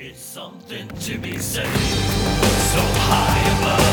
It's something to be said. So high above.